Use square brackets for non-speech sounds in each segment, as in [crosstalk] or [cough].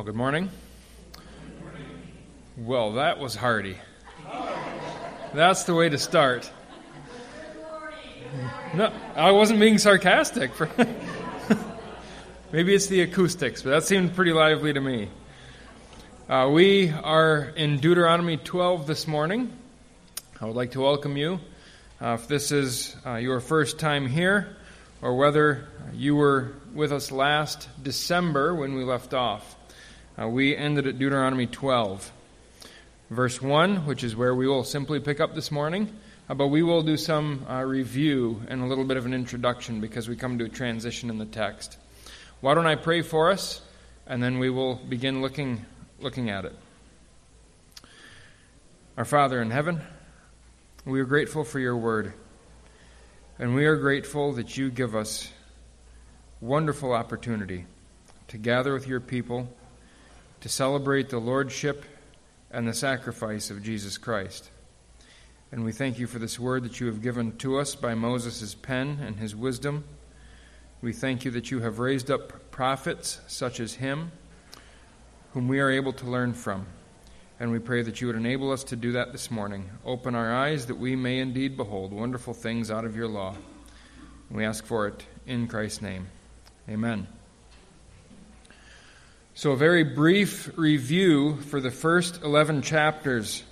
Well, good morning. Well, that was hearty. That's the way to start. No, I wasn't being sarcastic. [laughs] Maybe it's the acoustics, but that seemed pretty lively to me. Uh, we are in Deuteronomy 12 this morning. I would like to welcome you. Uh, if this is uh, your first time here, or whether you were with us last December when we left off. Uh, we ended at Deuteronomy 12, verse 1, which is where we will simply pick up this morning. Uh, but we will do some uh, review and a little bit of an introduction because we come to a transition in the text. Why don't I pray for us, and then we will begin looking, looking at it. Our Father in heaven, we are grateful for your word. And we are grateful that you give us wonderful opportunity to gather with your people to celebrate the lordship and the sacrifice of Jesus Christ. And we thank you for this word that you have given to us by Moses' pen and his wisdom. We thank you that you have raised up prophets such as him, whom we are able to learn from. And we pray that you would enable us to do that this morning. Open our eyes that we may indeed behold wonderful things out of your law. We ask for it in Christ's name. Amen. So, a very brief review for the first 11 chapters.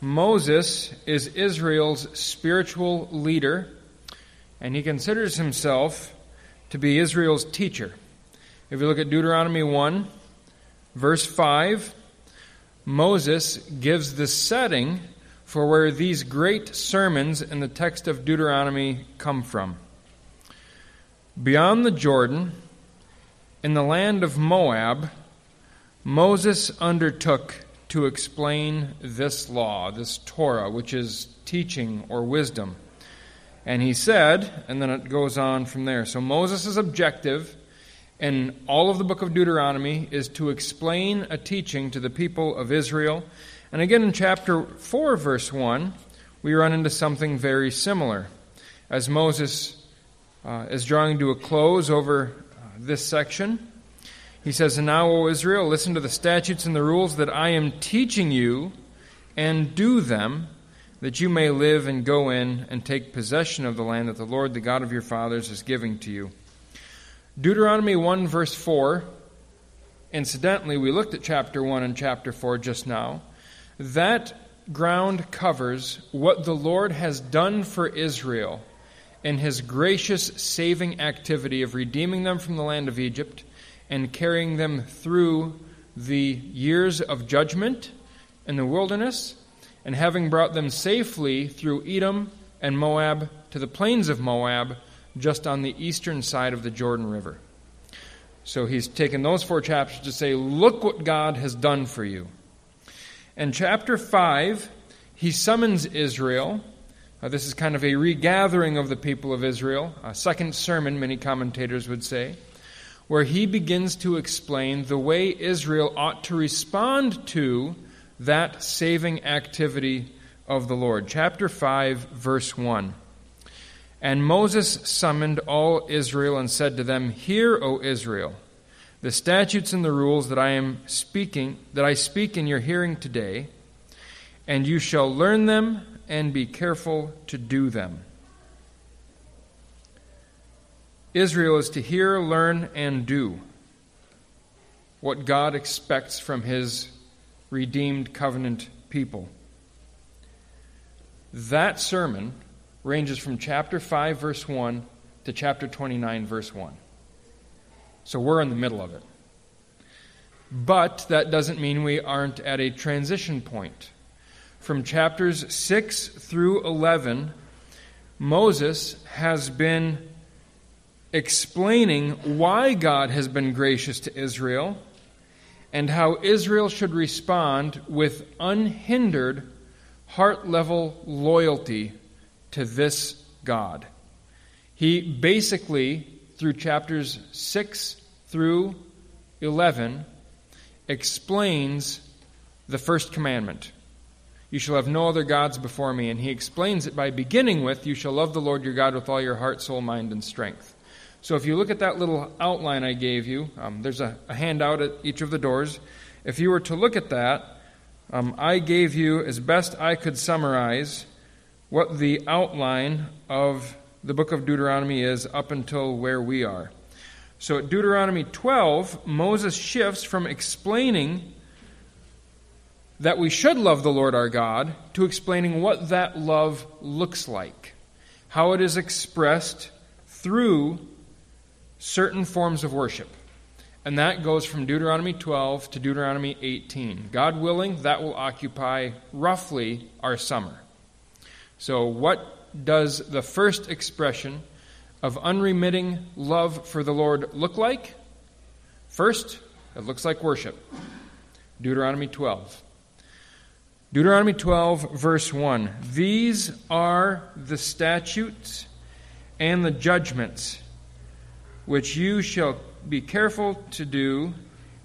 Moses is Israel's spiritual leader, and he considers himself to be Israel's teacher. If you look at Deuteronomy 1, verse 5, Moses gives the setting for where these great sermons in the text of Deuteronomy come from. Beyond the Jordan, in the land of Moab, Moses undertook to explain this law, this Torah, which is teaching or wisdom. And he said, and then it goes on from there. So Moses' objective in all of the book of Deuteronomy is to explain a teaching to the people of Israel. And again in chapter 4, verse 1, we run into something very similar. As Moses uh, is drawing to a close over uh, this section, he says, And now, O Israel, listen to the statutes and the rules that I am teaching you, and do them, that you may live and go in and take possession of the land that the Lord, the God of your fathers, is giving to you. Deuteronomy 1, verse 4. Incidentally, we looked at chapter 1 and chapter 4 just now. That ground covers what the Lord has done for Israel in his gracious saving activity of redeeming them from the land of Egypt and carrying them through the years of judgment in the wilderness and having brought them safely through Edom and Moab to the plains of Moab just on the eastern side of the Jordan River. So he's taken those four chapters to say, Look what God has done for you. In chapter 5, he summons Israel. Uh, this is kind of a regathering of the people of Israel, a second sermon, many commentators would say, where he begins to explain the way Israel ought to respond to that saving activity of the Lord. Chapter 5, verse 1. And Moses summoned all Israel and said to them, Hear, O Israel, the statutes and the rules that I am speaking, that I speak in your hearing today, and you shall learn them and be careful to do them. Israel is to hear, learn, and do what God expects from his redeemed covenant people. That sermon ranges from chapter 5, verse 1 to chapter 29, verse 1. So we're in the middle of it. But that doesn't mean we aren't at a transition point. From chapters 6 through 11, Moses has been explaining why God has been gracious to Israel and how Israel should respond with unhindered heart level loyalty to this God. He basically, through chapters 6 through 11, explains the first commandment. You shall have no other gods before me. And he explains it by beginning with, You shall love the Lord your God with all your heart, soul, mind, and strength. So if you look at that little outline I gave you, um, there's a, a, handout at each of the doors. If you were to look at that, um, I gave you, as best I could summarize, what the outline of the book of Deuteronomy is up until where we are. So at Deuteronomy 12, Moses shifts from explaining that we should love the Lord our God to explaining what that love looks like, how it is expressed through certain forms of worship. And that goes from Deuteronomy 12 to Deuteronomy 18. God willing, that will occupy roughly our summer. So, what does the first expression of unremitting love for the Lord look like? First, it looks like worship. Deuteronomy 12. Deuteronomy 12, verse 1. These are the statutes and the judgments which you shall be careful to do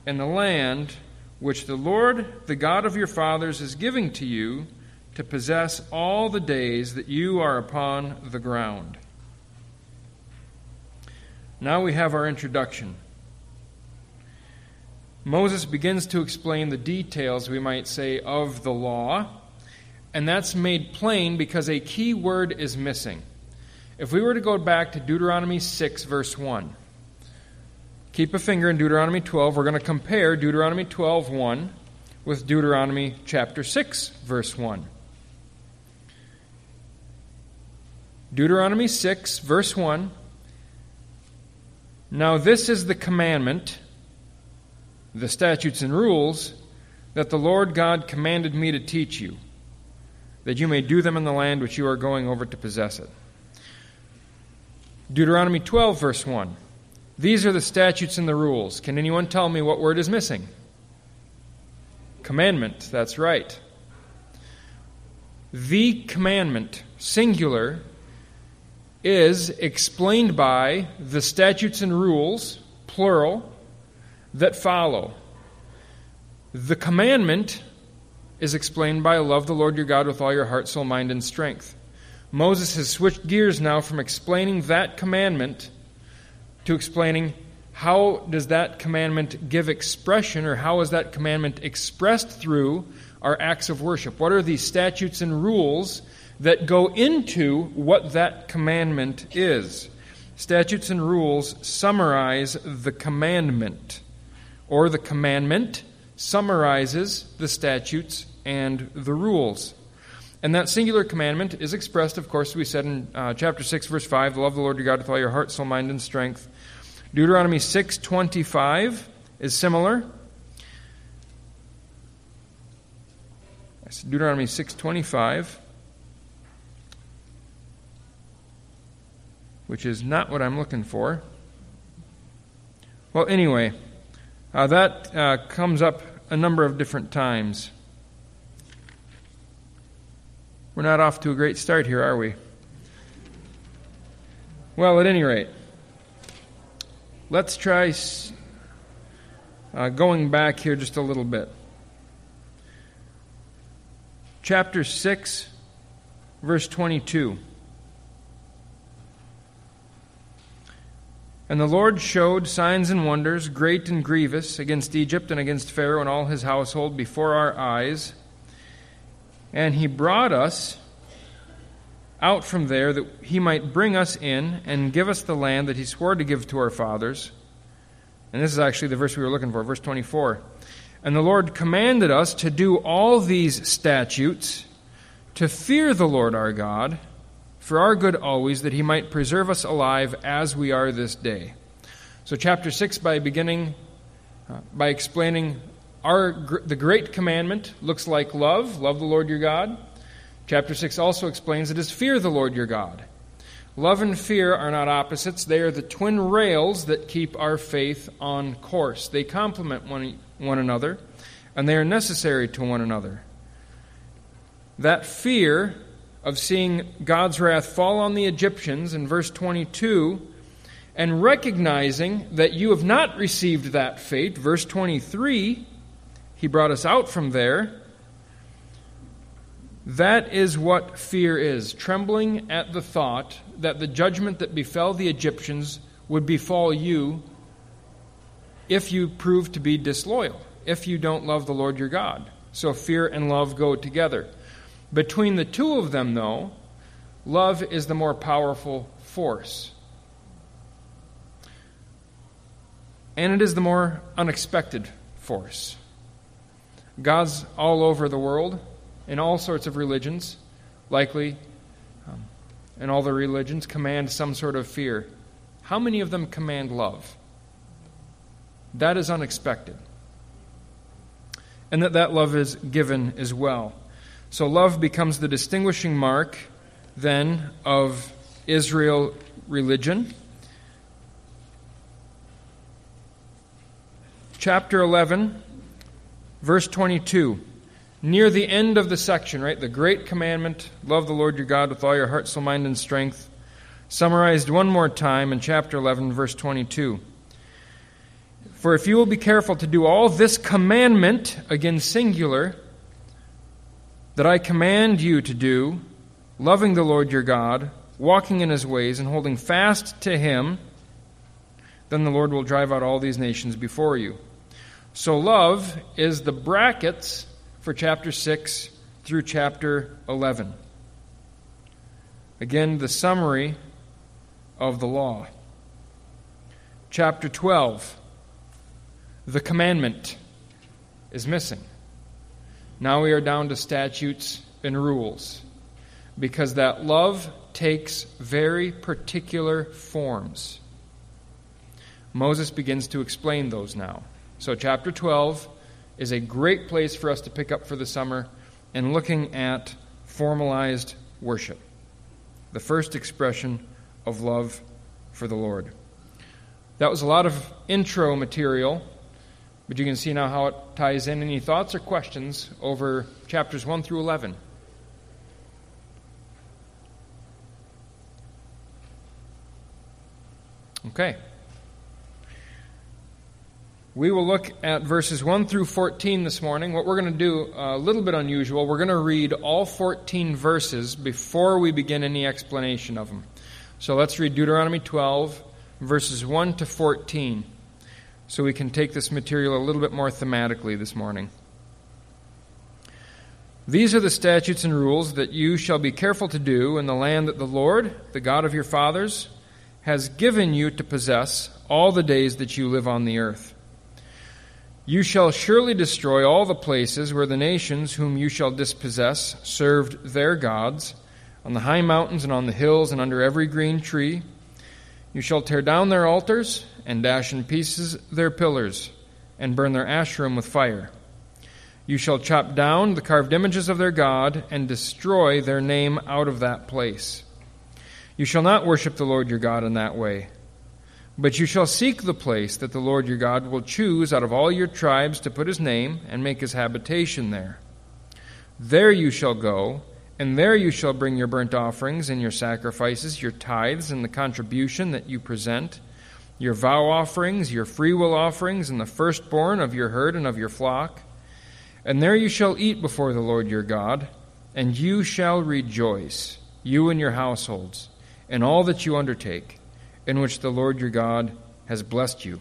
in the land which the Lord, the God of your fathers, is giving to you to possess all the days that you are upon the ground. Now we have our introduction. Moses begins to explain the details, we might say, of the law, and that's made plain because a key word is missing. If we were to go back to Deuteronomy 6, verse 1, keep a finger in Deuteronomy 12. We're going to compare Deuteronomy 12, 1 with Deuteronomy chapter 6, verse 1. Deuteronomy 6, verse 1. Now, this is the commandment, the statutes and rules that the Lord God commanded me to teach you, that you may do them in the land which you are going over to possess it. Deuteronomy 12, verse 1. These are the statutes and the rules. Can anyone tell me what word is missing? Commandment, that's right. The commandment, singular, is explained by the statutes and rules, plural, that follow. The commandment is explained by love the Lord your God with all your heart, soul, mind, and strength. Moses has switched gears now from explaining that commandment to explaining how does that commandment give expression or how is that commandment expressed through our acts of worship? What are the statutes and rules that go into what that commandment is? Statutes and rules summarize the commandment, or the commandment summarizes the statutes and the rules. And that singular commandment is expressed, of course, we said in uh, chapter 6, verse 5, love the Lord your God with all your heart, soul, mind, and strength. Deuteronomy 6.25 is similar. Deuteronomy 6.25, which is not what I'm looking for. Well, anyway, uh, that uh, comes up a number of different times. We're not off to a great start here, are we? Well, at any rate, let's try uh, going back here just a little bit. Chapter 6, verse 22. And the Lord showed signs and wonders, great and grievous, against Egypt and against Pharaoh and all his household before our eyes and he brought us out from there that he might bring us in and give us the land that he swore to give to our fathers. And this is actually the verse we were looking for, verse 24. And the Lord commanded us to do all these statutes, to fear the Lord our God, for our good always, that he might preserve us alive as we are this day. So, chapter 6, by beginning, uh, by explaining our, the great commandment looks like love, love the Lord your God. Chapter 6 also explains it as fear the Lord your God. Love and fear are not opposites, they are the twin rails that keep our faith on course. They complement one, one another, and they are necessary to one another. That fear of seeing God's wrath fall on the Egyptians in verse 22 and recognizing that you have not received that fate, verse 23 he brought us out from there. That is what fear is trembling at the thought that the judgment that befell the Egyptians would befall you if you prove to be disloyal, if you don't love the Lord your God. So fear and love go together. Between the two of them, though, love is the more powerful force. And it is the more unexpected force. God's all over the world in all sorts of religions, likely um, in all the religions, command some sort of fear. How many of them command love? That is unexpected. And that that love is given as well. So love becomes the distinguishing mark then of Israel religion. Chapter 11, verse 22. Near the end of the section, right? The great commandment love the Lord your God with all your heart, soul, mind, and strength. Summarized one more time in chapter 11, verse 22. For if you will be careful to do all this commandment, again singular, that I command you to do, loving the Lord your God, walking in his ways, and holding fast to him, then the Lord will drive out all these nations before you. So, love is the brackets for chapter 6 through chapter 11. Again, the summary of the law. Chapter 12 the commandment is missing. Now we are down to statutes and rules because that love takes very particular forms. Moses begins to explain those now. So, chapter 12 is a great place for us to pick up for the summer and looking at formalized worship, the first expression of love for the Lord. That was a lot of intro material but you can see now how it ties in. Any thoughts or questions over chapters 1 through 11? Okay. We will look at verses 1 through 14 this morning. What we're going to do, uh, a little bit unusual, we're going to read all 14 verses before we begin any explanation of them. So let's read Deuteronomy 12, verses 1 to 14 so we can take this material a little bit more thematically this morning. These are the statutes and rules that you shall be careful to do in the land that the Lord, the God of your fathers, has given you to possess all the days that you live on the earth. You shall surely destroy all the places where the nations whom you shall dispossess served their gods, on the high mountains and on the hills and under every green tree. You shall tear down their altars and dash in pieces their pillars, and burn their asherim with fire. You shall chop down the carved images of their God, and destroy their name out of that place. You shall not worship the Lord your God in that way. But you shall seek the place that the Lord your God will choose out of all your tribes to put his name and make his habitation there. There you shall go, and there you shall bring your burnt offerings and your sacrifices, your tithes and the contribution that you present your vow offerings, your freewill offerings, and the firstborn of your herd and of your flock. And there you shall eat before the Lord your God, and you shall rejoice, you and your households, in all that you undertake, in which the Lord your God has blessed you.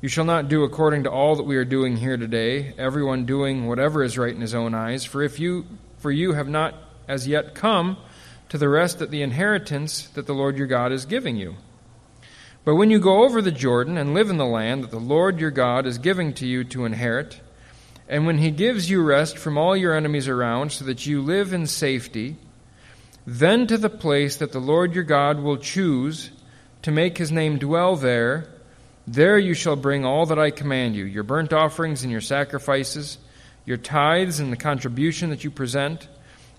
You shall not do according to all that we are doing here today, everyone doing whatever is right in his own eyes, for if you for you have not as yet come to the rest that the inheritance that the Lord your God is giving you. But when you go over the Jordan and live in the land that the Lord your God is giving to you to inherit, and when he gives you rest from all your enemies around, so that you live in safety, then to the place that the Lord your God will choose to make his name dwell there, there you shall bring all that I command you your burnt offerings and your sacrifices, your tithes and the contribution that you present,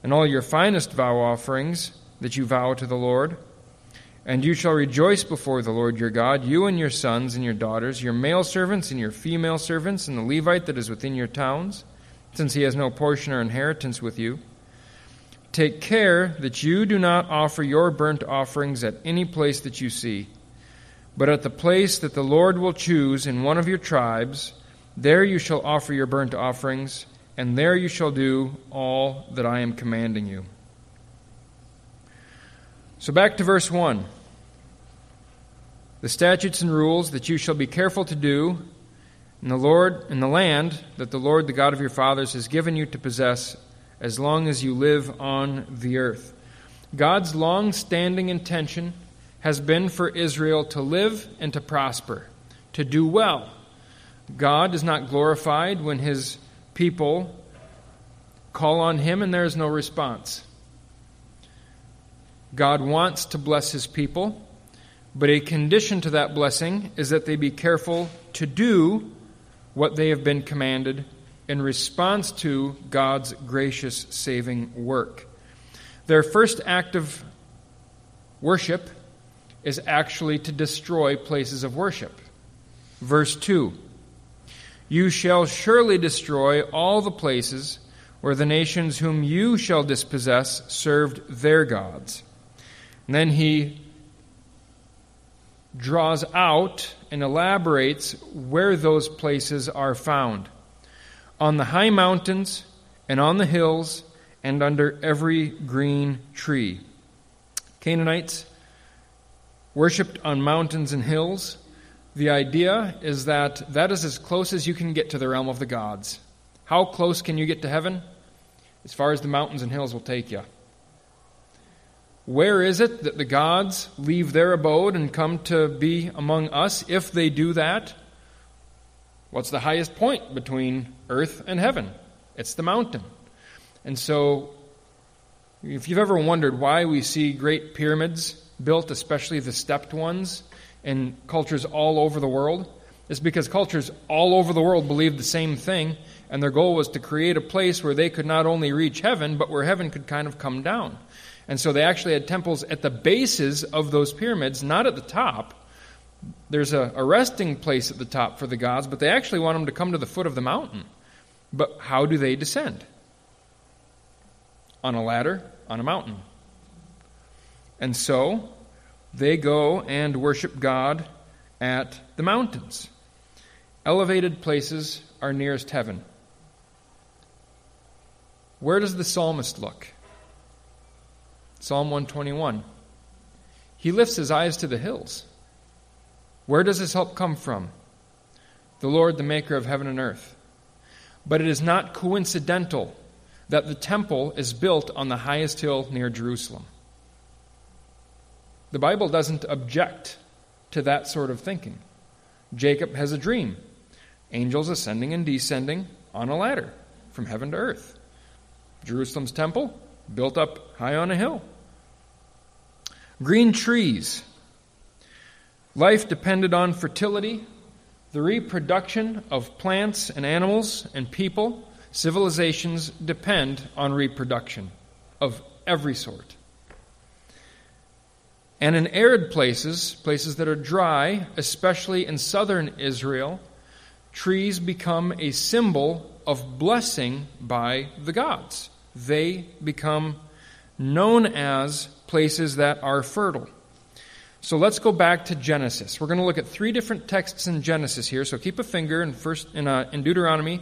and all your finest vow offerings that you vow to the Lord. And you shall rejoice before the Lord your God, you and your sons and your daughters, your male servants and your female servants, and the Levite that is within your towns, since he has no portion or inheritance with you. Take care that you do not offer your burnt offerings at any place that you see, but at the place that the Lord will choose in one of your tribes, there you shall offer your burnt offerings, and there you shall do all that I am commanding you. So back to verse 1. the statutes and rules that you shall be careful to do in the Lord in the land that the Lord the God of your fathers has given you to possess as long as you live on the earth. God's long standing intention has been for Israel to live and to prosper, to do well. God is not glorified when his people call on him and there is no response. God wants to bless his people, but a condition to that blessing is that they be careful to do what they have been commanded in response to God's gracious saving work. Their first act of worship is actually to destroy places of worship. Verse 2 You shall surely destroy all the places where the nations whom you shall dispossess served their gods. And then he draws out and elaborates where those places are found on the high mountains and on the hills and under every green tree. Canaanites worshipped on mountains and hills. The idea is that that is as close as you can get to the realm of the gods. How close can you get to heaven? As far as the mountains and hills will take you. Where is it that the gods leave their abode and come to be among us if they do that? What's the highest point between earth and heaven? It's the mountain. And so, if you've ever wondered why we see great pyramids built, especially the stepped ones, in cultures all over the world, it's because cultures all over the world believed the same thing, and their goal was to create a place where they could not only reach heaven, but where heaven could kind of come down. And so they actually had temples at the bases of those pyramids, not at the top. There's a, a, resting place at the top for the gods, but they actually want them to come to the foot of the mountain. But how do they descend? On a ladder, on a mountain. And so they go and worship God at the mountains. Elevated places are nearest heaven. Where does the psalmist look? Psalm 121. He lifts his eyes to the hills. Where does his help come from? The Lord, the maker of heaven and earth. But it is not coincidental that the temple is built on the highest hill near Jerusalem. The Bible doesn't object to that sort of thinking. Jacob has a dream angels ascending and descending on a ladder from heaven to earth. Jerusalem's temple built up high on a hill. Green trees. Life depended on fertility, the reproduction of plants and animals and people. Civilizations depend on reproduction of every sort. And in arid places, places that are dry, especially in southern Israel, trees become a symbol of blessing by the gods. They become known as places that are fertile. So let's go back to Genesis. We're going to look at three different texts in Genesis here. So keep a finger in first in, uh, in Deuteronomy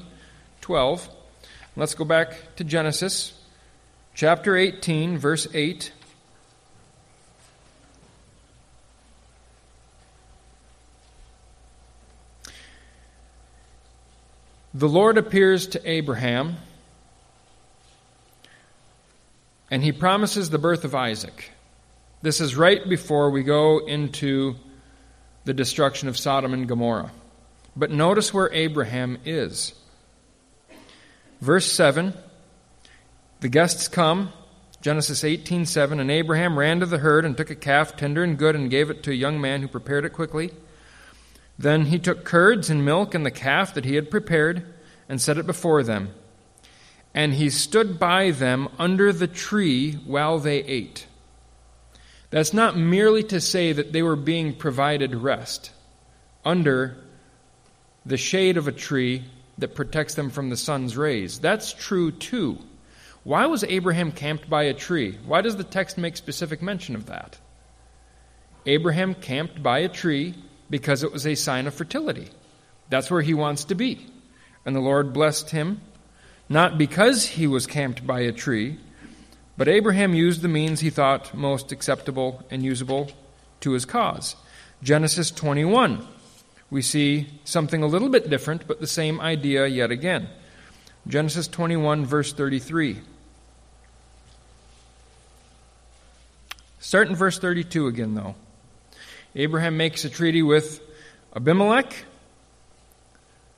12. Let's go back to Genesis chapter 18, verse 8. The Lord appears to Abraham and he promises the birth of Isaac. This is right before we go into the destruction of Sodom and Gomorrah. But notice where Abraham is. Verse 7 The guests come, Genesis 18:7, and Abraham ran to the herd and took a calf tender and good and gave it to a young man who prepared it quickly. Then he took curds and milk and the calf that he had prepared and set it before them and he stood by them under the tree while they ate. That's not merely to say that they were being provided rest under the shade of a tree that protects them from the sun's rays. That's true too. Why was Abraham camped by a tree? Why does the text make specific mention of that? Abraham camped by a tree because it was a sign of fertility. That's where he wants to be. And the Lord blessed him not because he was camped by a tree, but Abraham used the means he thought most acceptable and usable to his cause. Genesis 21. We see something a little bit different, but the same idea yet again. Genesis 21, verse 33. Start in verse 32 again, though. Abraham makes a treaty with Abimelech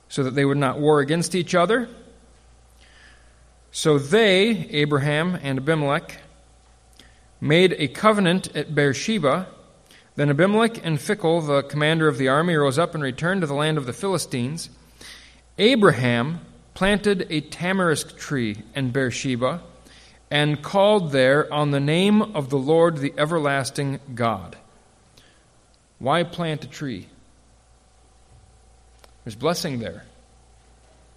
so that they would not war against each other. So they, Abraham and Abimelech, made a covenant at Beersheba. Then Abimelech and Phicol, the commander of the army, rose up and returned to the land of the Philistines. Abraham planted a tamarisk tree in Beersheba and called there on the name of the Lord, the everlasting God. Why plant a tree? There's blessing there.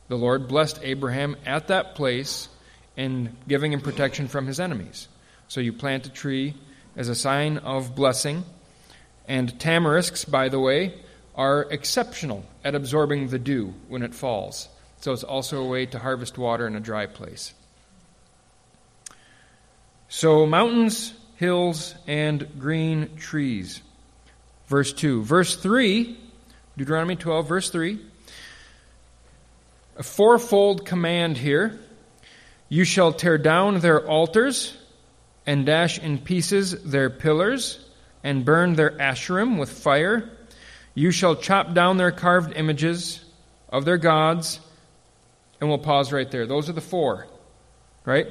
The Lord blessed Abraham at that place and giving him protection from his enemies. So you plant a tree as a sign of blessing. And tamarisks, by the way, are exceptional at absorbing the dew when it falls. So it's also a way to harvest water in a dry place. So mountains, hills, and green trees. Verse 2. Verse 3, Deuteronomy 12, verse 3. A fourfold command here. You shall tear down their altars and dash in pieces their pillars and burn their asherim with fire. You shall chop down their carved images of their gods. And we'll pause right there. Those are the four, right?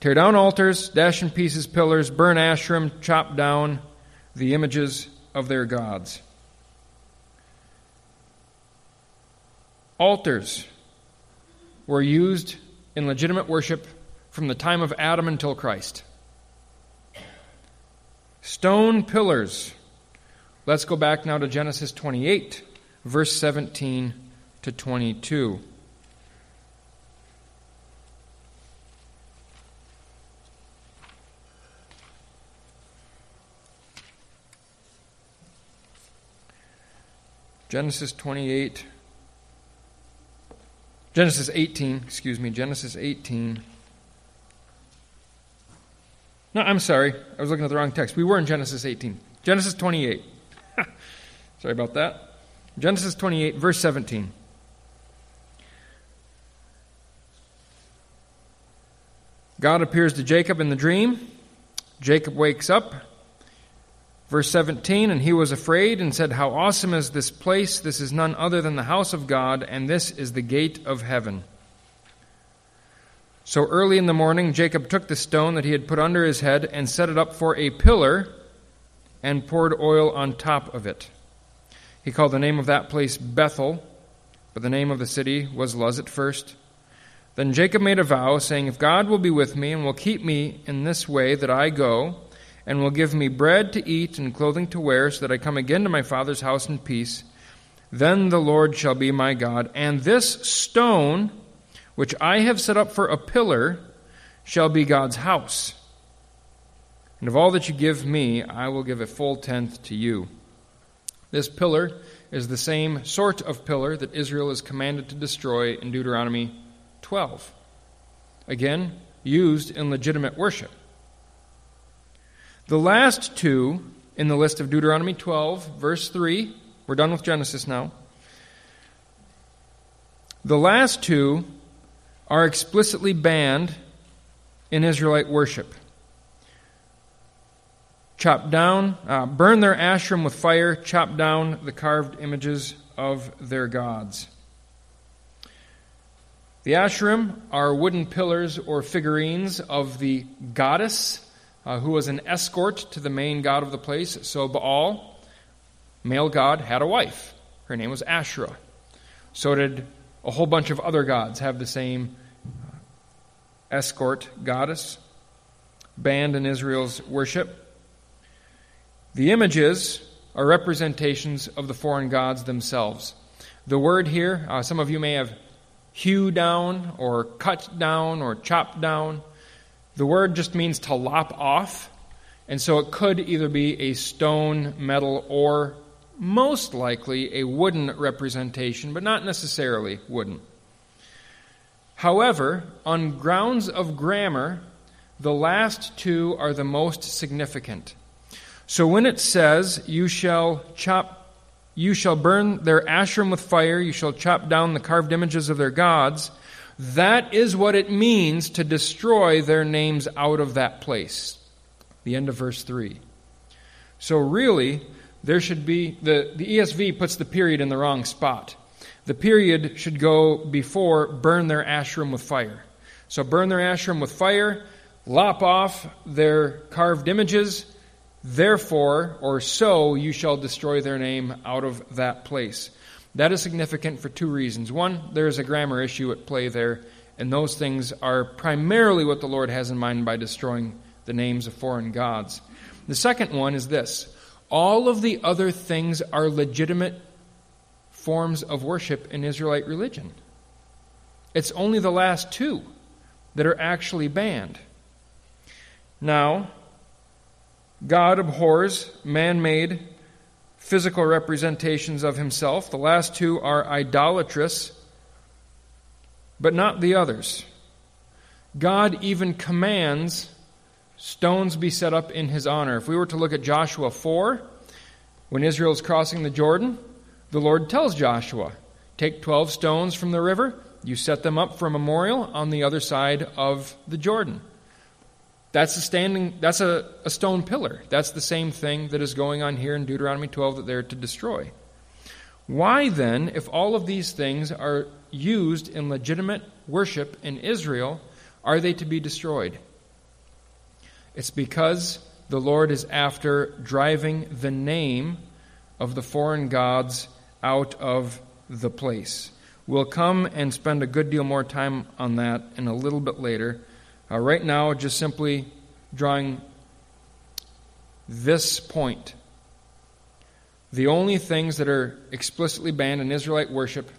Tear down altars, dash in pieces pillars, burn asherim, chop down the images of their gods. Altars were used in legitimate worship from the time of Adam until Christ. Stone pillars. Let's go back now to Genesis 28, verse 17 to 22. Genesis 28. Genesis 18, excuse me, Genesis 18. No, I'm sorry. I was looking at the wrong text. We were in Genesis 18. Genesis 28. [laughs] sorry about that. Genesis 28, verse 17. God appears to Jacob in the dream. Jacob wakes up. Verse 17, and he was afraid and said, How awesome is this place! This is none other than the house of God, and this is the gate of heaven. So early in the morning, Jacob took the stone that he had put under his head and set it up for a pillar and poured oil on top of it. He called the name of that place Bethel, but the name of the city was Luz at first. Then Jacob made a vow, saying, If God will be with me and will keep me in this way that I go, and will give me bread to eat and clothing to wear, so that I come again to my father's house in peace. Then the Lord shall be my God, and this stone which I have set up for a pillar shall be God's house. And of all that you give me, I will give a full tenth to you. This pillar is the same sort of pillar that Israel is commanded to destroy in Deuteronomy 12. Again, used in legitimate worship. The last two in the list of Deuteronomy 12, verse 3, we're done with Genesis now. The last two are explicitly banned in Israelite worship. Chop down, uh, burn their asherim with fire, chop down the carved images of their gods. The asherim are wooden pillars or figurines of the goddess uh, who was an escort to the main god of the place. So Baal, male god, had a wife. Her name was Asherah. So did a whole bunch of other gods have the same uh, escort goddess, banned in Israel's worship. The images are representations of the foreign gods themselves. The word here, uh, some of you may have hew down or cut down or chopped down. The word just means to lop off, and so it could either be a stone, metal, or most likely a wooden representation, but not necessarily wooden. However, on grounds of grammar, the last two are the most significant. So when it says, You shall chop you shall burn their Asherim with fire, you shall chop down the carved images of their gods. That is what it means to destroy their names out of that place. The end of verse 3. So, really, there should be the, the ESV puts the period in the wrong spot. The period should go before burn their asherim with fire. So, burn their asherim with fire, lop off their carved images, Therefore, or so, you shall destroy their name out of that place. That is significant for two reasons. One, there is a grammar issue at play there, and those things are primarily what the Lord has in mind by destroying the names of foreign gods. The second one is this all of the other things are legitimate forms of worship in Israelite religion. It's only the last two that are actually banned. Now, God abhors man made physical representations of himself. The last two are idolatrous, but not the others. God even commands stones be set up in his honor. If we were to look at Joshua 4, when Israel is crossing the Jordan, the Lord tells Joshua, Take 12 stones from the river, you set them up for a memorial on the other side of the Jordan. That's a standing that's a, a stone pillar. That's the same thing that is going on here in Deuteronomy 12 that they're to destroy. Why then, if all of these things are used in legitimate worship in Israel, are they to be destroyed? It's because the Lord is after driving the name of the foreign gods out of the place. We'll come and spend a good deal more time on that in a little bit later. Uh, right now, just simply drawing this point. The only things that are explicitly banned in Israelite worship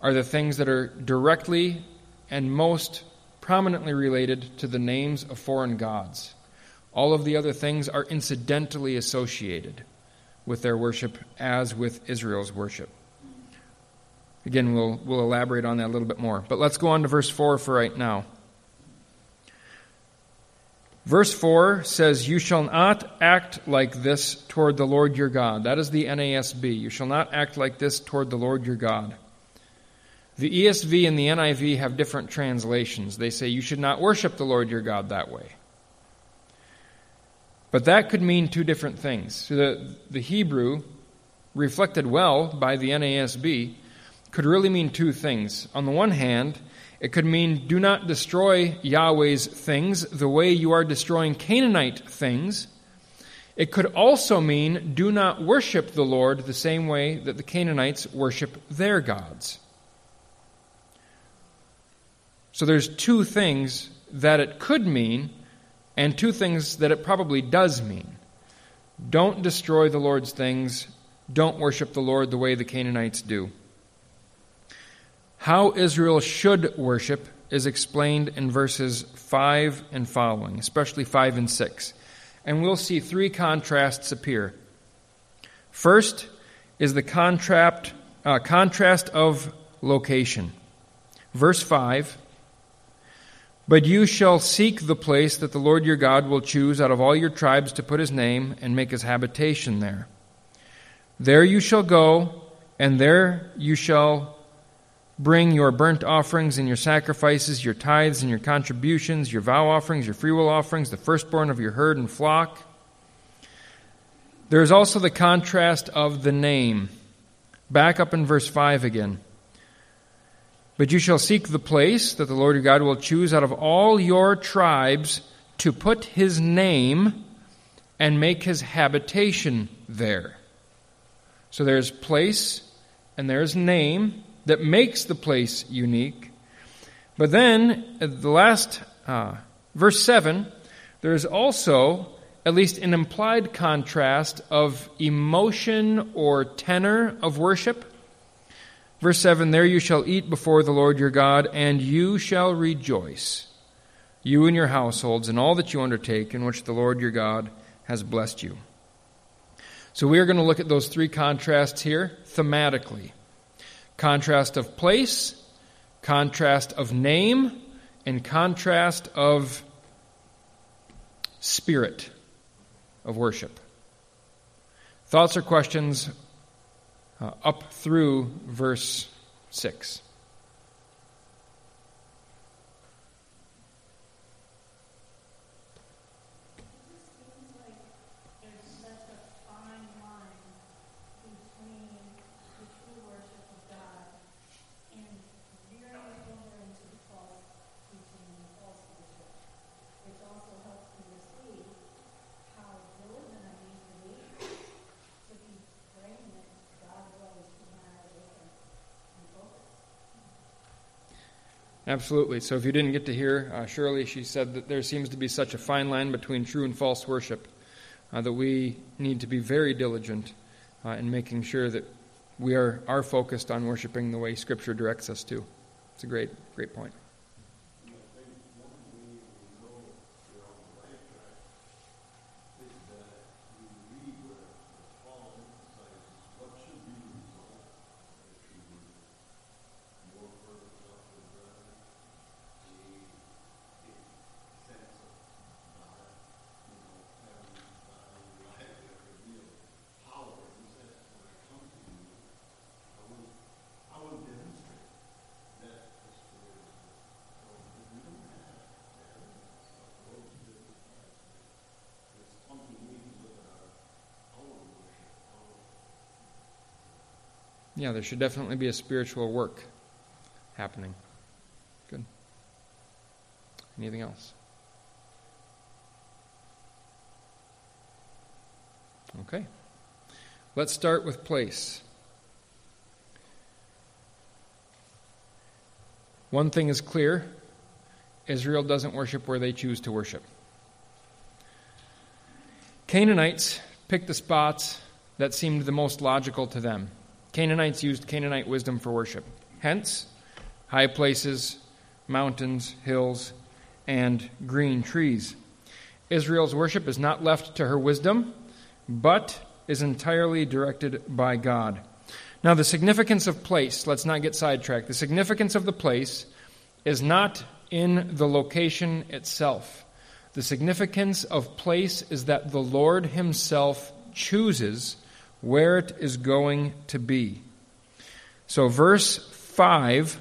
are the things that are directly and most prominently related to the names of foreign gods. All of the other things are incidentally associated with their worship as with Israel's worship. Again, we'll, we'll elaborate on that a little bit more. But let's go on to verse 4 for right now. Verse 4 says, You shall not act like this toward the Lord your God. That is the NASB. You shall not act like this toward the Lord your God. The ESV and the NIV have different translations. They say, You should not worship the Lord your God that way. But that could mean two different things. The, the Hebrew, reflected well by the NASB, could really mean two things. On the one hand, it could mean do not destroy Yahweh's things the way you are destroying Canaanite things. It could also mean do not worship the Lord the same way that the Canaanites worship their gods. So there's two things that it could mean and two things that it probably does mean. Don't destroy the Lord's things. Don't worship the Lord the way the Canaanites do. How Israel should worship is explained in verses 5 and following, especially 5 and 6. And we'll see three contrasts appear. First is the contrast, uh, contrast of location. Verse 5 But you shall seek the place that the Lord your God will choose out of all your tribes to put his name and make his habitation there. There you shall go, and there you shall Bring your burnt offerings and your sacrifices, your tithes and your contributions, your vow offerings, your freewill offerings, the firstborn of your herd and flock. There is also the contrast of the name. Back up in verse 5 again. But you shall seek the place that the Lord your God will choose out of all your tribes to put his name and make his habitation there. So there's place and there's name that makes the place unique. But then, at the last uh, verse 7, there is also at least an implied contrast of emotion or tenor of worship. Verse 7 There you shall eat before the Lord your God, and you shall rejoice, you and your households, and all that you undertake, in which the Lord your God has blessed you. So we are going to look at those three contrasts here thematically contrast of place, contrast of name, and contrast of spirit of worship. Thoughts or questions uh, up through verse 6? Absolutely. So if you didn't get to hear uh, Shirley, she said that there seems to be such a fine line between true and false worship uh, that we need to be very diligent uh, in making sure that we are, are focused on worshiping the way Scripture directs us to. It's a great, great point. Yeah, there should definitely be a spiritual work happening. Good. Anything else? Okay. Let's start with place. One thing is clear Israel doesn't worship where they choose to worship. Canaanites picked the spots that seemed the most logical to them. Canaanites used Canaanite wisdom for worship. Hence, high places, mountains, hills, and green trees. Israel's worship is not left to her wisdom, but is entirely directed by God. Now, the significance of place, let's not get sidetracked. The significance of the place is not in the location itself. The significance of place is that the Lord Himself chooses where it is going to be. So, verse 5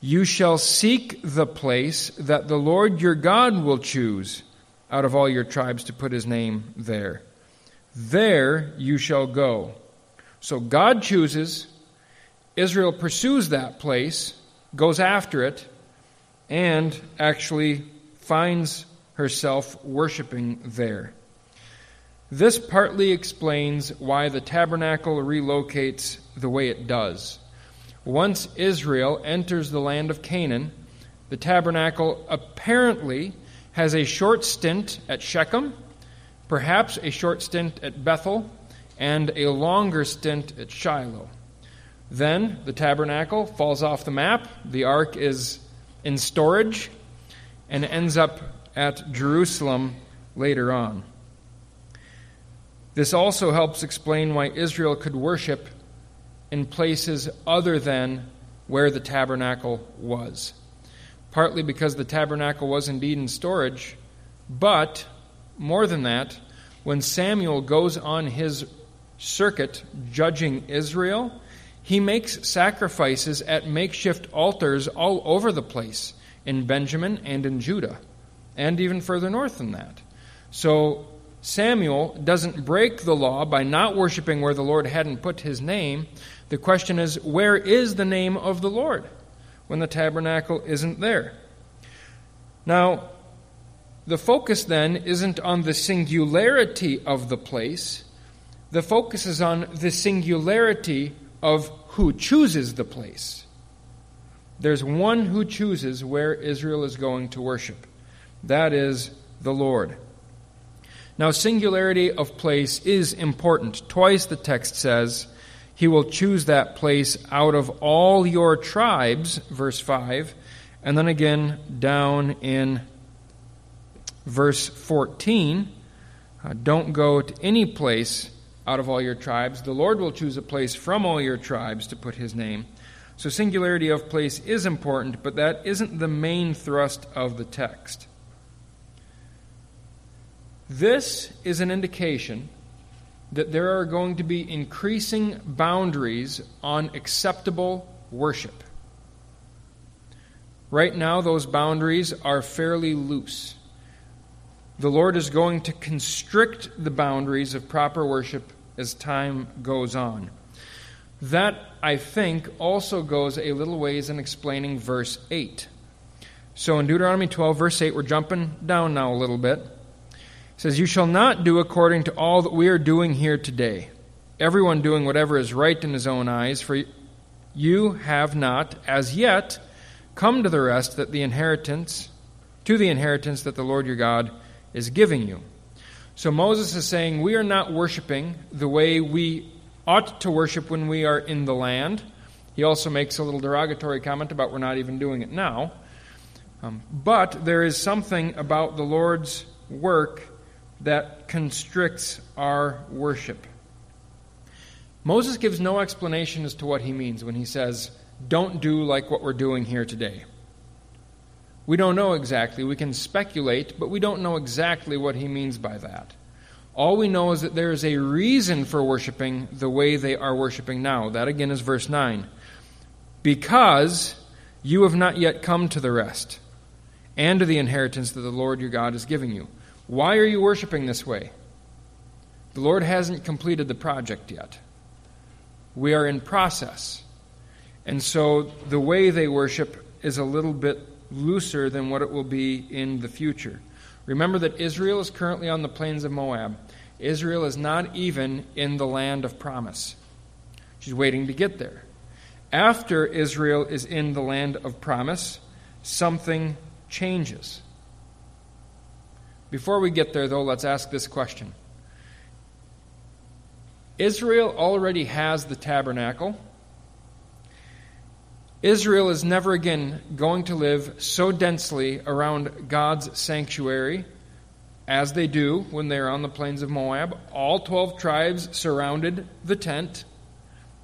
You shall seek the place that the Lord your God will choose out of all your tribes to put his name there. There you shall go. So, God chooses, Israel pursues that place, goes after it, and actually finds herself worshiping there. This partly explains why the tabernacle relocates the way it does. Once Israel enters the land of Canaan, the tabernacle apparently has a short stint at Shechem, perhaps a short stint at Bethel, and a longer stint at Shiloh. Then the tabernacle falls off the map, the ark is in storage, and ends up at Jerusalem later on. This also helps explain why Israel could worship in places other than where the tabernacle was. Partly because the tabernacle was indeed in storage, but more than that, when Samuel goes on his circuit judging Israel, he makes sacrifices at makeshift altars all over the place in Benjamin and in Judah, and even further north than that. So Samuel doesn't break the law by not worshiping where the Lord hadn't put his name. The question is, where is the name of the Lord when the tabernacle isn't there? Now, the focus then isn't on the singularity of the place, the focus is on the singularity of who chooses the place. There's one who chooses where Israel is going to worship. That is the Lord. Now, singularity of place is important. Twice the text says, He will choose that place out of all your tribes, verse 5. And then again, down in verse 14, uh, don't go to any place out of all your tribes. The Lord will choose a place from all your tribes to put His name. So, singularity of place is important, but that isn't the main thrust of the text. This is an indication that there are going to be increasing boundaries on acceptable worship. Right now, those boundaries are fairly loose. The Lord is going to constrict the boundaries of proper worship as time goes on. That, I think, also goes a little ways in explaining verse 8. So in Deuteronomy 12, verse 8, we're jumping down now a little bit. Says, You shall not do according to all that we are doing here today, everyone doing whatever is right in his own eyes, for you have not, as yet, come to the rest that the inheritance, to the inheritance that the Lord your God is giving you. So Moses is saying, We are not worshiping the way we ought to worship when we are in the land. He also makes a little derogatory comment about we're not even doing it now. Um, but there is something about the Lord's work that constricts our worship. Moses gives no explanation as to what he means when he says, Don't do like what we're doing here today. We don't know exactly. We can speculate, but we don't know exactly what he means by that. All we know is that there is a reason for worshiping the way they are worshiping now. That again is verse 9. Because you have not yet come to the rest and to the inheritance that the Lord your God is giving you. Why are you worshiping this way? The Lord hasn't completed the project yet. We are in process. And so the way they worship is a little bit looser than what it will be in the future. Remember that Israel is currently on the plains of Moab. Israel is not even in the land of promise. She's waiting to get there. After Israel is in the land of promise, something changes. Before we get there, though, let's ask this question Israel already has the tabernacle. Israel is never again going to live so densely around God's sanctuary as they do when they are on the plains of Moab. All 12 tribes surrounded the tent.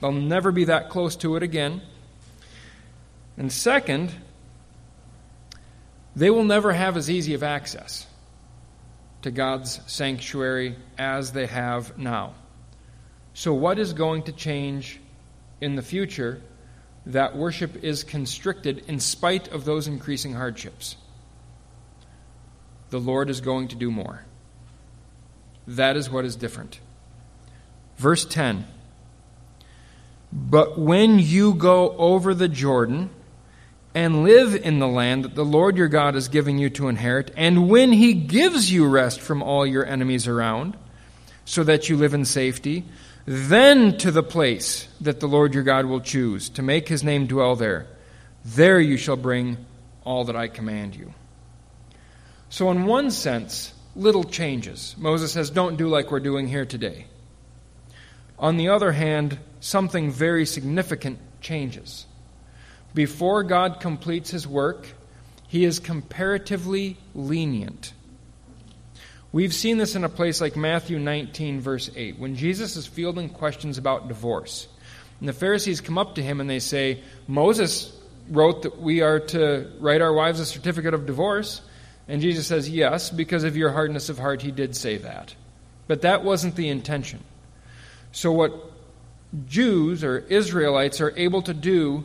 They'll never be that close to it again. And second, they will never have as easy of access to God's sanctuary as they have now. So, what is going to change in the future that worship is constricted in spite of those increasing hardships? The Lord is going to do more. That is what is different. Verse 10 But when you go over the Jordan, and live in the land that the Lord your God is giving you to inherit, and when he gives you rest from all your enemies around, so that you live in safety, then to the place that the Lord your God will choose to make his name dwell there. There you shall bring all that I command you. So, in one sense, little changes. Moses says, Don't do like we're doing here today. On the other hand, something very significant changes. Before God completes his work, he is comparatively lenient. We've seen this in a place like Matthew 19, verse 8, when Jesus is fielding questions about divorce. And the Pharisees come up to him and they say, Moses wrote that we are to write our wives a certificate of divorce. And Jesus says, Yes, because of your hardness of heart, he did say that. But that wasn't the intention. So, what Jews or Israelites are able to do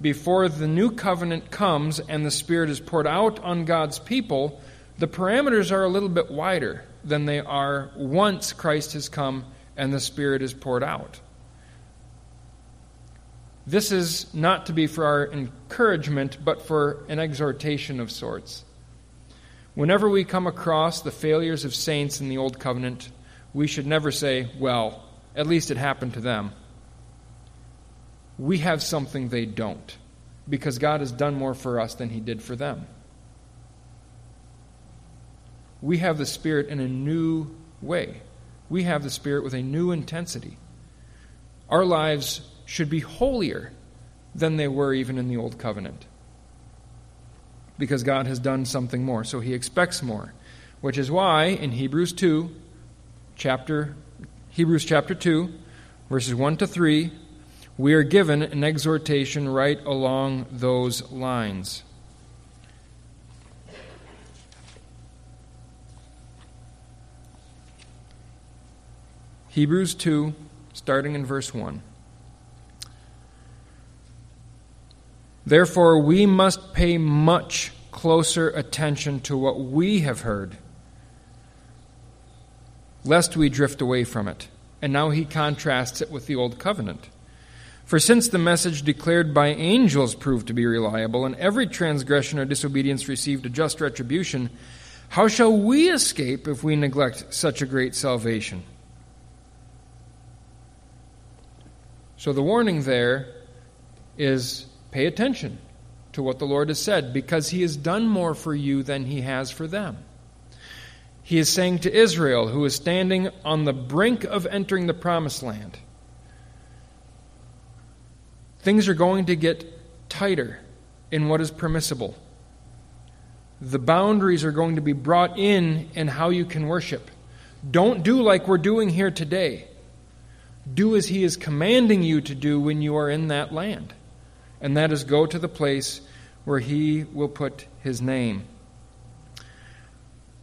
before the new covenant comes and the Spirit is poured out on God's people, the parameters are a little bit wider than they are once Christ has come and the Spirit is poured out. This is not to be for our encouragement, but for an exhortation of sorts. Whenever we come across the failures of saints in the Old Covenant, we should never say, well, at least it happened to them we have something they don't because God has done more for us than He did for them. We have the Spirit in a new way. We have the Spirit with a new intensity. Our lives should be holier than they were even in the Old Covenant because God has done something more. So He expects more, which is why in Hebrews 2, chapter, Hebrews chapter 2, verses 1 to 3, we are given an exhortation right along those lines. Hebrews 2, starting in verse 1. Therefore, we must pay much closer attention to what we have heard, lest we drift away from it. And now he contrasts it with the Old Covenant. For since the message declared by angels proved to be reliable, and every transgression or disobedience received a just retribution, how shall we escape if we neglect such a great salvation? So the warning there is Pay attention to what the Lord has said because he has done more for you than he has for them. He is saying to Israel, who is standing on the brink of entering the promised land, things are going to get tighter in what is permissible. The boundaries are going to be brought in in how you can worship. Don't do like we're doing here today. Do as he is commanding you to do when you are in that land and that is go to the place where he will put his name.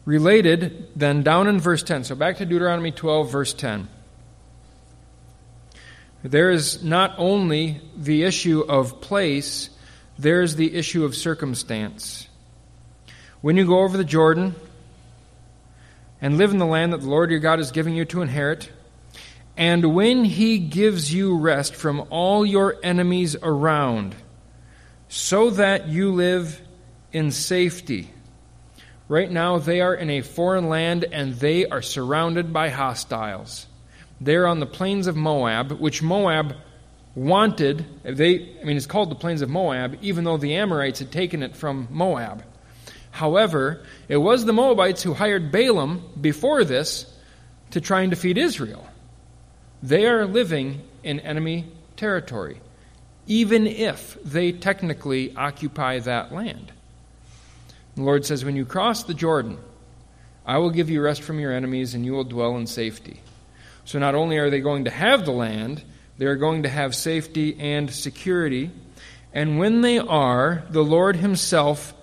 Related, then down in verse 10. So back to Deuteronomy 12, verse 10. There is not only the issue of place, there is the issue of circumstance. When you go over the Jordan and live in the land that the Lord your God is giving you to inherit, and when he gives you rest from all your enemies around, so that you live in safety. Right now, they are in a foreign land and they are surrounded by hostiles. They're on the plains of Moab, which Moab wanted. They, I mean, it's called the plains of Moab, even though the Amorites had taken it from Moab. However, it was the Moabites who hired Balaam before this to try and defeat Israel. They are living in enemy territory, even if they technically occupy that land. The Lord says, When you cross the Jordan, I will give you rest from your enemies, and you will dwell in safety. So not only are they going to have the land, they are going to have safety and security. And when they are, the Lord Himself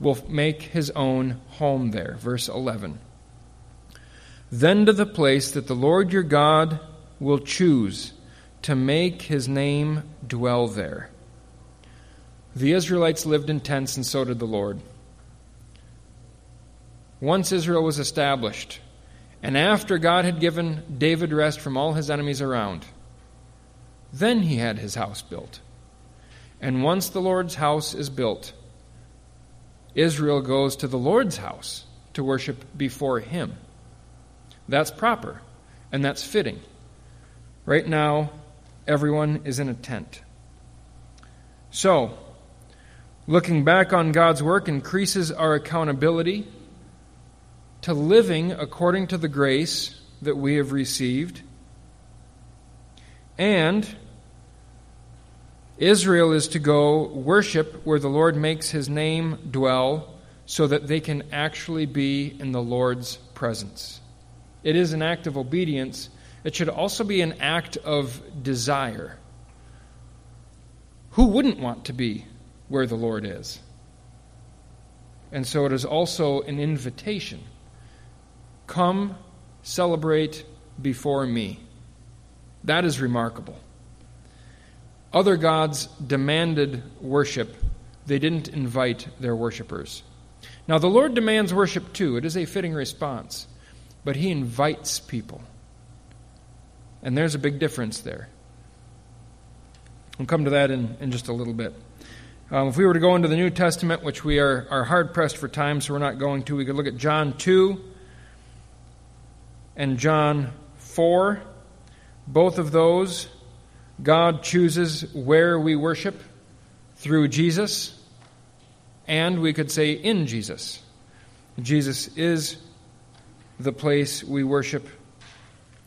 will make His own home there. Verse 11. Then to the place that the Lord your God will choose to make his name dwell there. The Israelites lived in tents, and so did the Lord. Once Israel was established, and after God had given David rest from all his enemies around, then he had his house built. And once the Lord's house is built, Israel goes to the Lord's house to worship before him. That's proper, and that's fitting. Right now, everyone is in a tent. So, looking back on God's work increases our accountability to living according to the grace that we have received. And Israel is to go worship where the Lord makes his name dwell so that they can actually be in the Lord's presence. It is an act of obedience it should also be an act of desire. Who wouldn't want to be where the Lord is? And so it is also an invitation. Come celebrate before me. That is remarkable. Other gods demanded worship, they didn't invite their worshippers. Now, the Lord demands worship too. It is a fitting response. But He invites people. And there's a big difference there. We'll come to that in, in just a little bit. Um, if we were to go into the New Testament, which we are, are hard pressed for time, so we're not going to, we could look at John 2 and John 4. Both of those, God chooses where we worship through Jesus, and we could say in Jesus. Jesus is the place we worship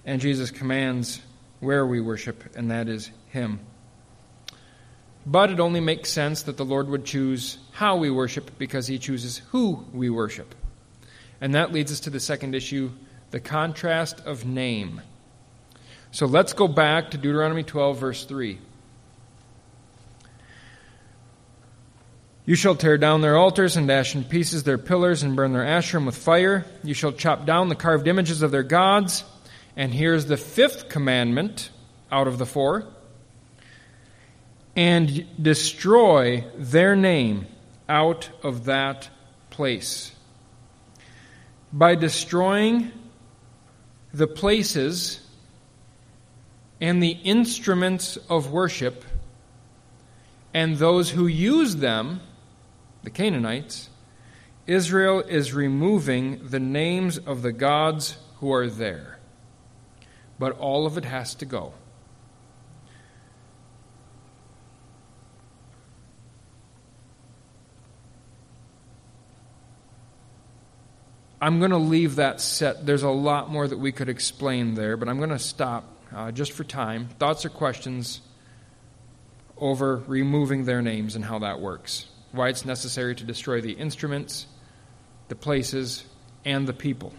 and Jesus commands where we worship, and that is Him. But it only makes sense that the Lord would choose how we worship because He chooses who we worship. And that leads us to the second issue the contrast of name. So let's go back to Deuteronomy 12, verse 3. You shall tear down their altars and dash in pieces their pillars and burn their Asherim with fire. You shall chop down the carved images of their gods And here's the fifth commandment out of the four and destroy their name out of that place. By destroying the places and the instruments of worship and those who use them, the Canaanites, Israel is removing the names of the gods who are there. But all of it has to go. I'm going to leave that set. There's a lot more that we could explain there, but I'm going to stop uh, just for time. Thoughts or questions over removing their names and how that works? Why it's necessary to destroy the instruments, the places, and the people.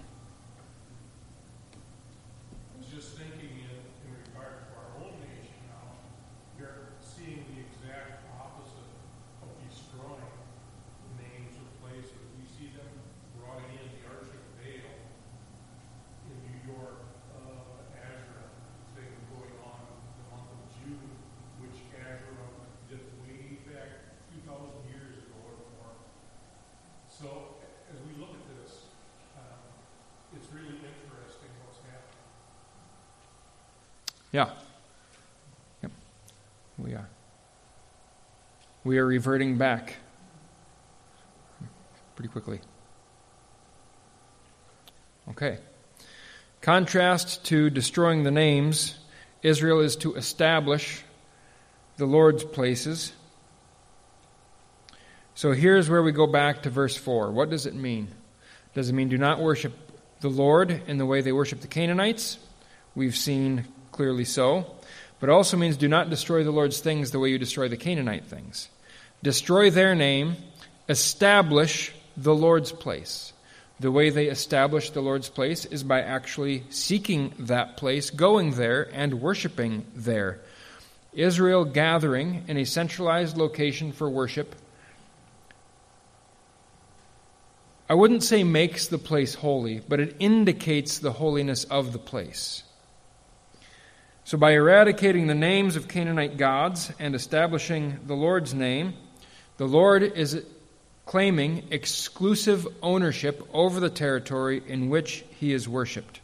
We are reverting back pretty quickly. Okay. Contrast to destroying the names, Israel is to establish the Lord's places. So here's where we go back to verse 4. What does it mean? Does it mean do not worship the Lord in the way they worship the Canaanites? We've seen clearly so, but it also means do not destroy the Lord's things the way you destroy the Canaanite things. Destroy their name, establish the Lord's place. The way they establish the Lord's place is by actually seeking that place, going there, and worshiping there. Israel gathering in a centralized location for worship. I wouldn't say makes the place holy, but it indicates the holiness of the place. So, by eradicating the names of Canaanite gods and establishing the Lord's name, the Lord is claiming exclusive ownership over the territory in which he is worshiped.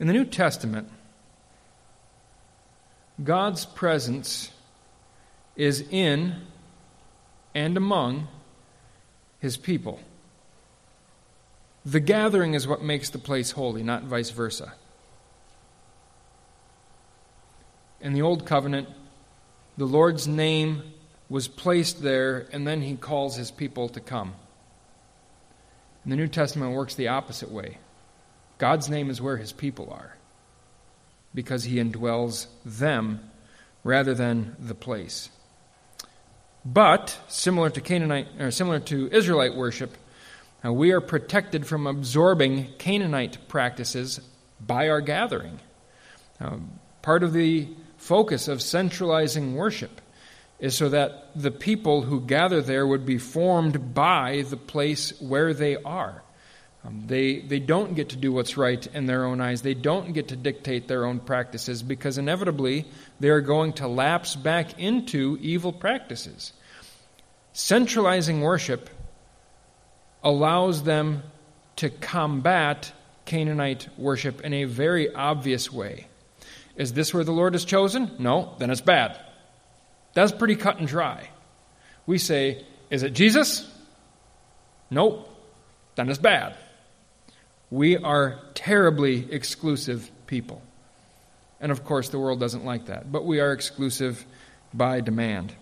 In the New Testament, God's presence is in and among his people. The gathering is what makes the place holy, not vice versa. In the Old Covenant, the Lord's name was placed there, and then he calls his people to come. In the New Testament, works the opposite way. God's name is where his people are, because he indwells them rather than the place. But, similar to Canaanite, or similar to Israelite worship, we are protected from absorbing Canaanite practices by our gathering. Part of the focus of centralizing worship is so that the people who gather there would be formed by the place where they are. Um, they, they don't get to do what's right in their own eyes. They don't get to dictate their own practices because inevitably they are going to lapse back into evil practices. Centralizing worship allows them to combat Canaanite worship in a very obvious way. Is this where the Lord is chosen? No, then it's bad. That's pretty cut and dry. We say, is it Jesus? Nope, then it's bad. We are terribly exclusive people. And of course, the world doesn't like that, but we are exclusive by demand.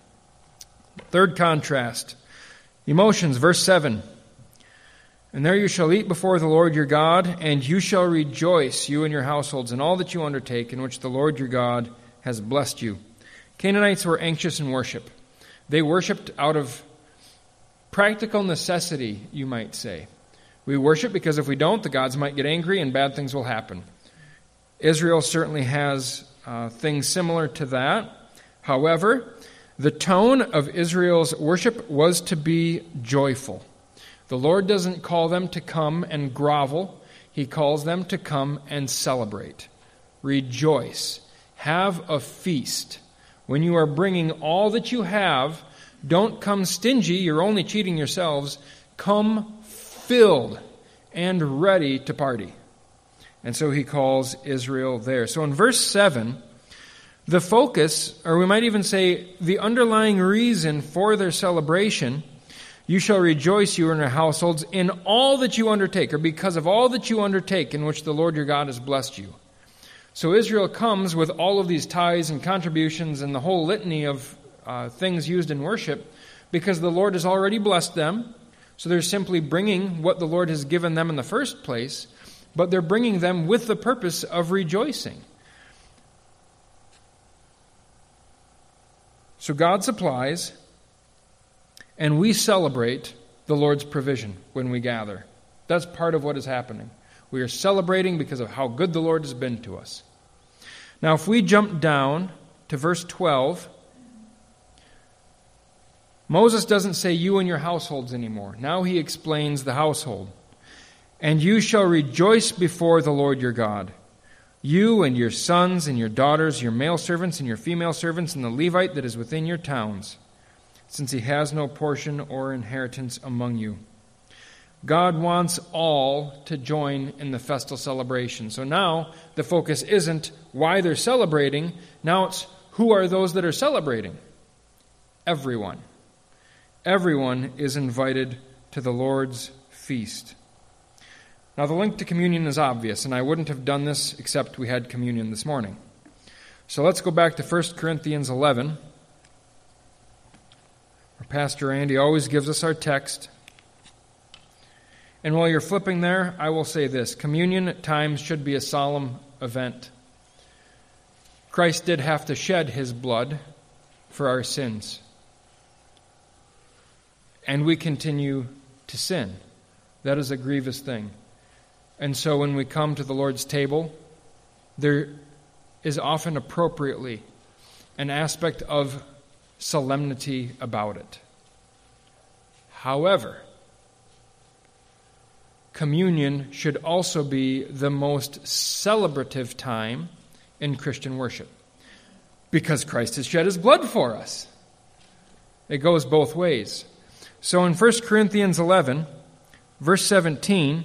Third contrast emotions, verse 7. And there you shall eat before the Lord your God, and you shall rejoice, you and your households, in all that you undertake, in which the Lord your God has blessed you. Canaanites were anxious in worship. They worshiped out of practical necessity, you might say. We worship because if we don't, the gods might get angry and bad things will happen. Israel certainly has uh, things similar to that. However, the tone of Israel's worship was to be joyful. The Lord doesn't call them to come and grovel, He calls them to come and celebrate. Rejoice. Have a feast. When you are bringing all that you have, don't come stingy, you're only cheating yourselves. Come filled and ready to party. And so he calls Israel there. So in verse 7, the focus, or we might even say the underlying reason for their celebration, you shall rejoice, you and your households, in all that you undertake, or because of all that you undertake in which the Lord your God has blessed you. So Israel comes with all of these tithes and contributions and the whole litany of uh, things used in worship because the Lord has already blessed them. So they're simply bringing what the Lord has given them in the first place, but they're bringing them with the purpose of rejoicing. So God supplies, and we celebrate the Lord's provision when we gather. That's part of what is happening. We are celebrating because of how good the Lord has been to us. Now, if we jump down to verse 12, Moses doesn't say you and your households anymore. Now he explains the household. And you shall rejoice before the Lord your God you and your sons and your daughters, your male servants and your female servants, and the Levite that is within your towns, since he has no portion or inheritance among you. God wants all to join in the festal celebration. So now the focus isn't why they're celebrating, now it's who are those that are celebrating? Everyone. Everyone is invited to the Lord's feast. Now, the link to communion is obvious, and I wouldn't have done this except we had communion this morning. So let's go back to 1 Corinthians 11. Our Pastor Andy always gives us our text. And while you're flipping there, I will say this communion at times should be a solemn event. Christ did have to shed his blood for our sins. And we continue to sin. That is a grievous thing. And so when we come to the Lord's table, there is often appropriately an aspect of solemnity about it. However, communion should also be the most celebrative time in Christian worship because Christ has shed his blood for us. It goes both ways. So in 1 Corinthians 11, verse 17,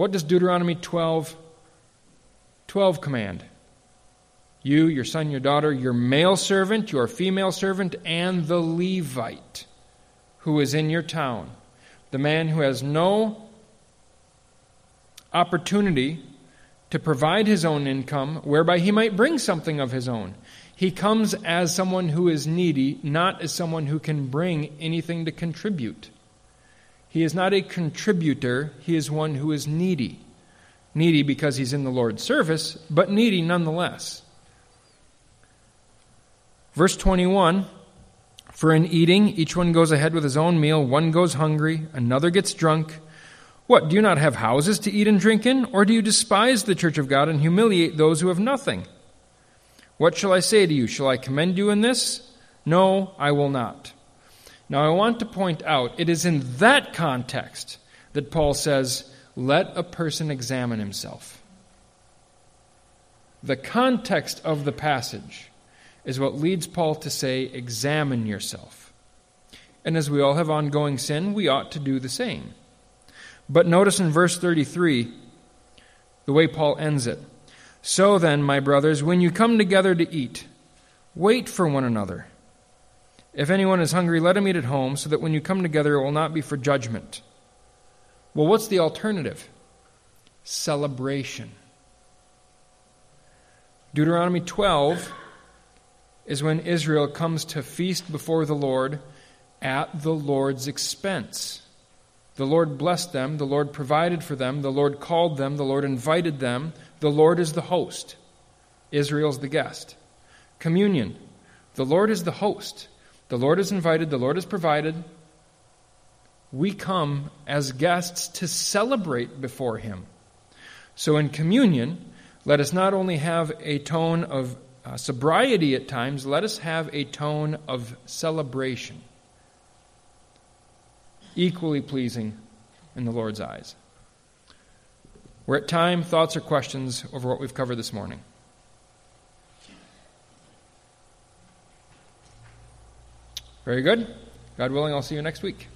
What does Deuteronomy 12, 12 command? You, your son, your daughter, your male servant, your female servant, and the Levite who is in your town. The man who has no opportunity to provide his own income whereby he might bring something of his own. He comes as someone who is needy, not as someone who can bring anything to contribute. He is not a contributor, he is one who is needy. Needy because he's in the Lord's service, but needy nonetheless. Verse 21 For in eating, each one goes ahead with his own meal, one goes hungry, another gets drunk. What, do you not have houses to eat and drink in? Or do you despise the church of God and humiliate those who have nothing? What shall I say to you? Shall I commend you in this? No, I will not. Now, I want to point out it is in that context that Paul says, let a person examine himself. The context of the passage is what leads Paul to say, examine yourself. And as we all have ongoing sin, we ought to do the same. But notice in verse 33 the way Paul ends it. So then, my brothers, when you come together to eat, wait for one another. If anyone is hungry, let him eat at home, so that when you come together, it will not be for judgment. Well, what's the alternative? Celebration. Deuteronomy 12 is when Israel comes to feast before the Lord at the Lord's expense. The Lord blessed them, the Lord provided for them, the Lord called them, the Lord invited them, the Lord is the host. Israel's the guest. Communion. The Lord is the host. The Lord is invited, the Lord is provided. We come as guests to celebrate before Him. So in communion, let us not only have a tone of uh, sobriety at times, let us have a tone of celebration, equally pleasing in the Lord's eyes. We're at time, thoughts, or questions over what we've covered this morning. Very good. God willing, I'll see you next week.